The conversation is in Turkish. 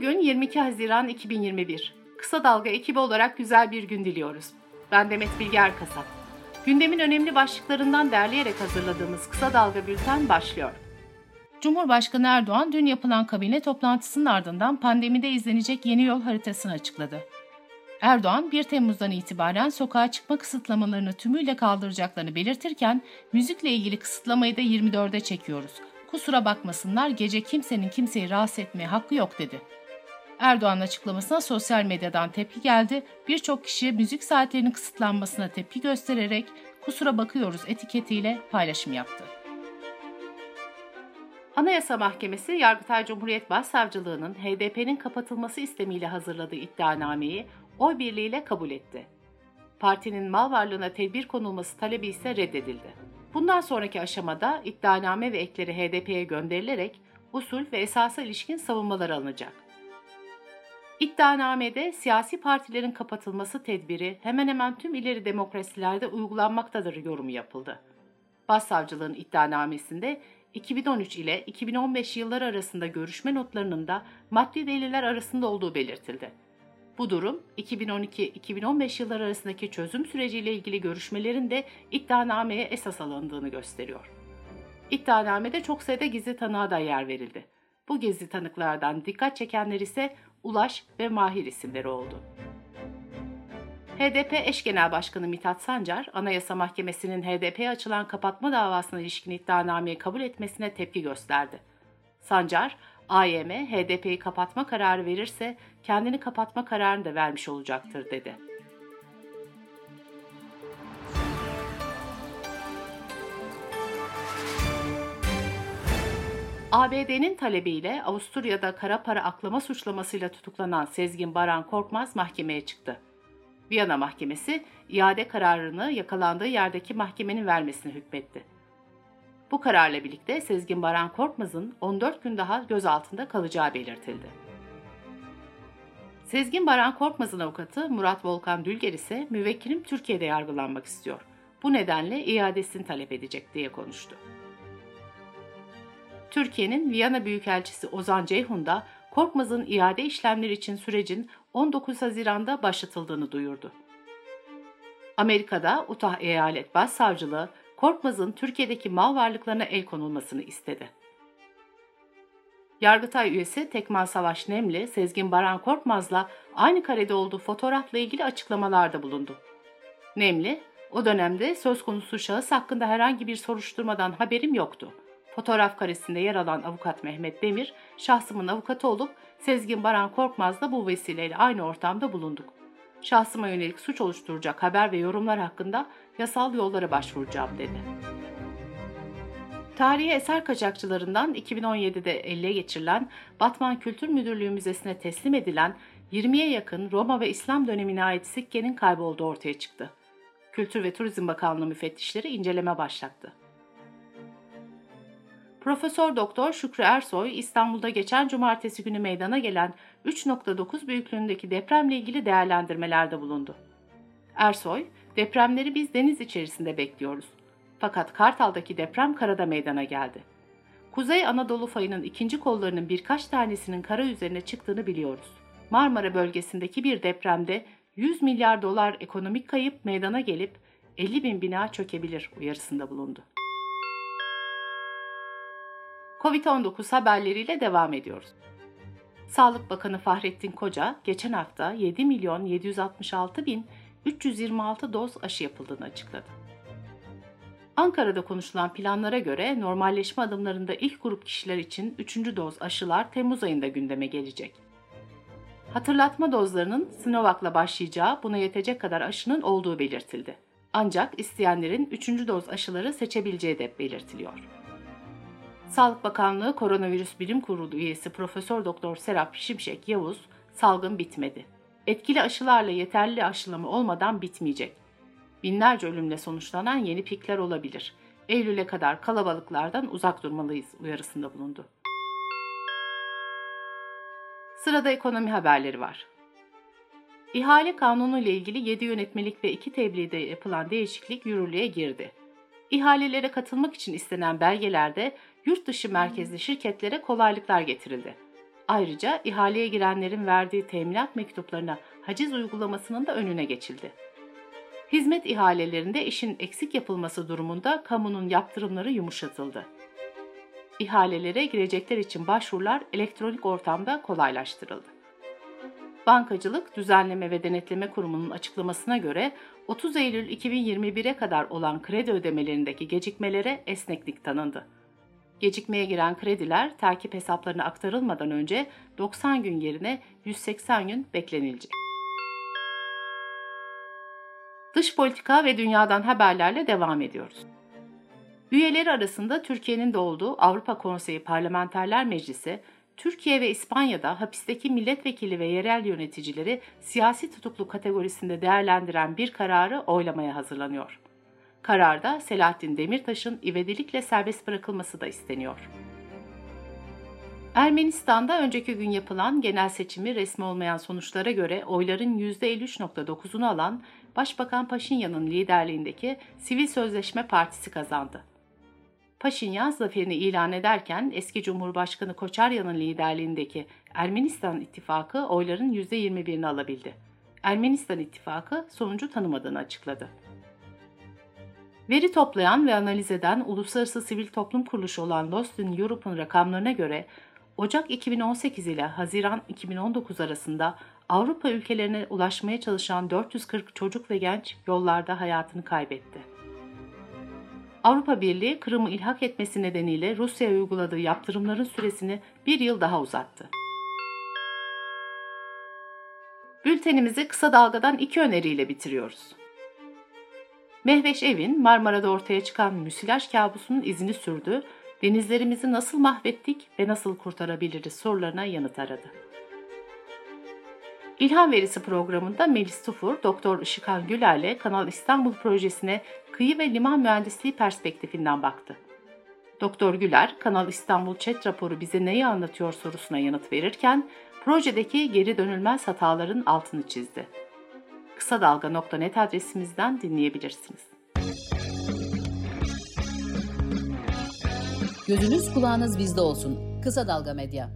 Bugün 22 Haziran 2021. Kısa Dalga ekibi olarak güzel bir gün diliyoruz. Ben Demet Bilge Erkasap. Gündemin önemli başlıklarından derleyerek hazırladığımız Kısa Dalga Bülten başlıyor. Cumhurbaşkanı Erdoğan dün yapılan kabine toplantısının ardından pandemide izlenecek yeni yol haritasını açıkladı. Erdoğan 1 Temmuz'dan itibaren sokağa çıkma kısıtlamalarını tümüyle kaldıracaklarını belirtirken müzikle ilgili kısıtlamayı da 24'e çekiyoruz. Kusura bakmasınlar gece kimsenin kimseyi rahatsız etmeye hakkı yok dedi. Erdoğan açıklamasına sosyal medyadan tepki geldi. Birçok kişi müzik saatlerinin kısıtlanmasına tepki göstererek kusura bakıyoruz etiketiyle paylaşım yaptı. Anayasa Mahkemesi, Yargıtay Cumhuriyet Başsavcılığı'nın HDP'nin kapatılması istemiyle hazırladığı iddianameyi oy birliğiyle kabul etti. Partinin mal varlığına tedbir konulması talebi ise reddedildi. Bundan sonraki aşamada iddianame ve ekleri HDP'ye gönderilerek usul ve esasa ilişkin savunmalar alınacak. İddianamede siyasi partilerin kapatılması tedbiri hemen hemen tüm ileri demokrasilerde uygulanmaktadır yorumu yapıldı. Başsavcılığın iddianamesinde 2013 ile 2015 yılları arasında görüşme notlarının da maddi deliller arasında olduğu belirtildi. Bu durum 2012-2015 yılları arasındaki çözüm süreciyle ilgili görüşmelerin de iddianameye esas alındığını gösteriyor. İddianamede çok sayıda gizli tanığa da yer verildi. Bu gizli tanıklardan dikkat çekenler ise Ulaş ve Mahir isimleri oldu. HDP eş genel başkanı Mithat Sancar, Anayasa Mahkemesi'nin HDP'ye açılan kapatma davasına ilişkin iddianameyi kabul etmesine tepki gösterdi. Sancar, AYM HDP'yi kapatma kararı verirse kendini kapatma kararını da vermiş olacaktır dedi. ABD'nin talebiyle Avusturya'da kara para aklama suçlamasıyla tutuklanan Sezgin Baran Korkmaz mahkemeye çıktı. Viyana Mahkemesi iade kararını yakalandığı yerdeki mahkemenin vermesine hükmetti. Bu kararla birlikte Sezgin Baran Korkmaz'ın 14 gün daha gözaltında kalacağı belirtildi. Sezgin Baran Korkmaz'ın avukatı Murat Volkan Dülger ise müvekkilim Türkiye'de yargılanmak istiyor. Bu nedenle iadesini talep edecek diye konuştu. Türkiye'nin Viyana Büyükelçisi Ozan Ceyhun da Korkmaz'ın iade işlemleri için sürecin 19 Haziran'da başlatıldığını duyurdu. Amerika'da Utah Eyalet Başsavcılığı Korkmaz'ın Türkiye'deki mal varlıklarına el konulmasını istedi. Yargıtay üyesi Tekman Savaş Nemli, Sezgin Baran Korkmaz'la aynı karede olduğu fotoğrafla ilgili açıklamalarda bulundu. Nemli, o dönemde söz konusu şahıs hakkında herhangi bir soruşturmadan haberim yoktu. Fotoğraf karesinde yer alan avukat Mehmet Demir, şahsımın avukatı olup Sezgin Baran Korkmaz'la bu vesileyle aynı ortamda bulunduk. Şahsıma yönelik suç oluşturacak haber ve yorumlar hakkında yasal yollara başvuracağım dedi. Tarihi eser kaçakçılarından 2017'de elle geçirilen Batman Kültür Müdürlüğü Müzesi'ne teslim edilen 20'ye yakın Roma ve İslam dönemine ait sikkenin kaybolduğu ortaya çıktı. Kültür ve Turizm Bakanlığı müfettişleri inceleme başlattı. Profesör Doktor Şükrü Ersoy İstanbul'da geçen cumartesi günü meydana gelen 3.9 büyüklüğündeki depremle ilgili değerlendirmelerde bulundu. Ersoy, depremleri biz deniz içerisinde bekliyoruz. Fakat Kartal'daki deprem karada meydana geldi. Kuzey Anadolu fayının ikinci kollarının birkaç tanesinin kara üzerine çıktığını biliyoruz. Marmara bölgesindeki bir depremde 100 milyar dolar ekonomik kayıp meydana gelip 50 bin bina çökebilir uyarısında bulundu. Covid-19 haberleriyle devam ediyoruz. Sağlık Bakanı Fahrettin Koca geçen hafta 7 milyon 766 bin 326 doz aşı yapıldığını açıkladı. Ankara'da konuşulan planlara göre normalleşme adımlarında ilk grup kişiler için 3. doz aşılar Temmuz ayında gündeme gelecek. Hatırlatma dozlarının Sinovac'la başlayacağı buna yetecek kadar aşının olduğu belirtildi. Ancak isteyenlerin 3. doz aşıları seçebileceği de belirtiliyor. Sağlık Bakanlığı Koronavirüs Bilim Kurulu üyesi Profesör Doktor Serap Şimşek Yavuz, salgın bitmedi. Etkili aşılarla yeterli aşılama olmadan bitmeyecek. Binlerce ölümle sonuçlanan yeni pikler olabilir. Eylül'e kadar kalabalıklardan uzak durmalıyız uyarısında bulundu. Sırada ekonomi haberleri var. İhale kanunu ile ilgili 7 yönetmelik ve 2 tebliğde yapılan değişiklik yürürlüğe girdi. İhalelere katılmak için istenen belgelerde yurt dışı merkezli şirketlere kolaylıklar getirildi. Ayrıca ihaleye girenlerin verdiği teminat mektuplarına haciz uygulamasının da önüne geçildi. Hizmet ihalelerinde işin eksik yapılması durumunda kamunun yaptırımları yumuşatıldı. İhalelere girecekler için başvurular elektronik ortamda kolaylaştırıldı. Bankacılık Düzenleme ve Denetleme Kurumu'nun açıklamasına göre 30 Eylül 2021'e kadar olan kredi ödemelerindeki gecikmelere esneklik tanındı. Gecikmeye giren krediler takip hesaplarına aktarılmadan önce 90 gün yerine 180 gün beklenilecek. Dış politika ve dünyadan haberlerle devam ediyoruz. Üyeleri arasında Türkiye'nin de olduğu Avrupa Konseyi Parlamenterler Meclisi, Türkiye ve İspanya'da hapisteki milletvekili ve yerel yöneticileri siyasi tutuklu kategorisinde değerlendiren bir kararı oylamaya hazırlanıyor. Kararda Selahattin Demirtaş'ın ivedilikle serbest bırakılması da isteniyor. Ermenistan'da önceki gün yapılan genel seçimi resmi olmayan sonuçlara göre oyların %53.9'unu alan Başbakan Paşinyan'ın liderliğindeki Sivil Sözleşme Partisi kazandı. Paşinyan zaferini ilan ederken eski Cumhurbaşkanı Koçaryan'ın liderliğindeki Ermenistan İttifakı oyların %21'ini alabildi. Ermenistan İttifakı sonucu tanımadığını açıkladı. Veri toplayan ve analiz eden uluslararası sivil toplum kuruluşu olan Lost in Europe'un rakamlarına göre Ocak 2018 ile Haziran 2019 arasında Avrupa ülkelerine ulaşmaya çalışan 440 çocuk ve genç yollarda hayatını kaybetti. Avrupa Birliği Kırım'ı ilhak etmesi nedeniyle Rusya'ya uyguladığı yaptırımların süresini bir yıl daha uzattı. Bültenimizi kısa dalgadan iki öneriyle bitiriyoruz. Mehveş Evin Marmara'da ortaya çıkan müsilaj kabusunun izini sürdü, denizlerimizi nasıl mahvettik ve nasıl kurtarabiliriz sorularına yanıt aradı. İlham Verisi programında Melis Tufur, Doktor Işıkhan Güler'le Kanal İstanbul projesine kıyı ve liman mühendisliği perspektifinden baktı. Doktor Güler, Kanal İstanbul Chat raporu bize neyi anlatıyor sorusuna yanıt verirken, projedeki geri dönülmez hataların altını çizdi. Kısa Dalga.net adresimizden dinleyebilirsiniz. Gözünüz kulağınız bizde olsun. Kısa Dalga Medya.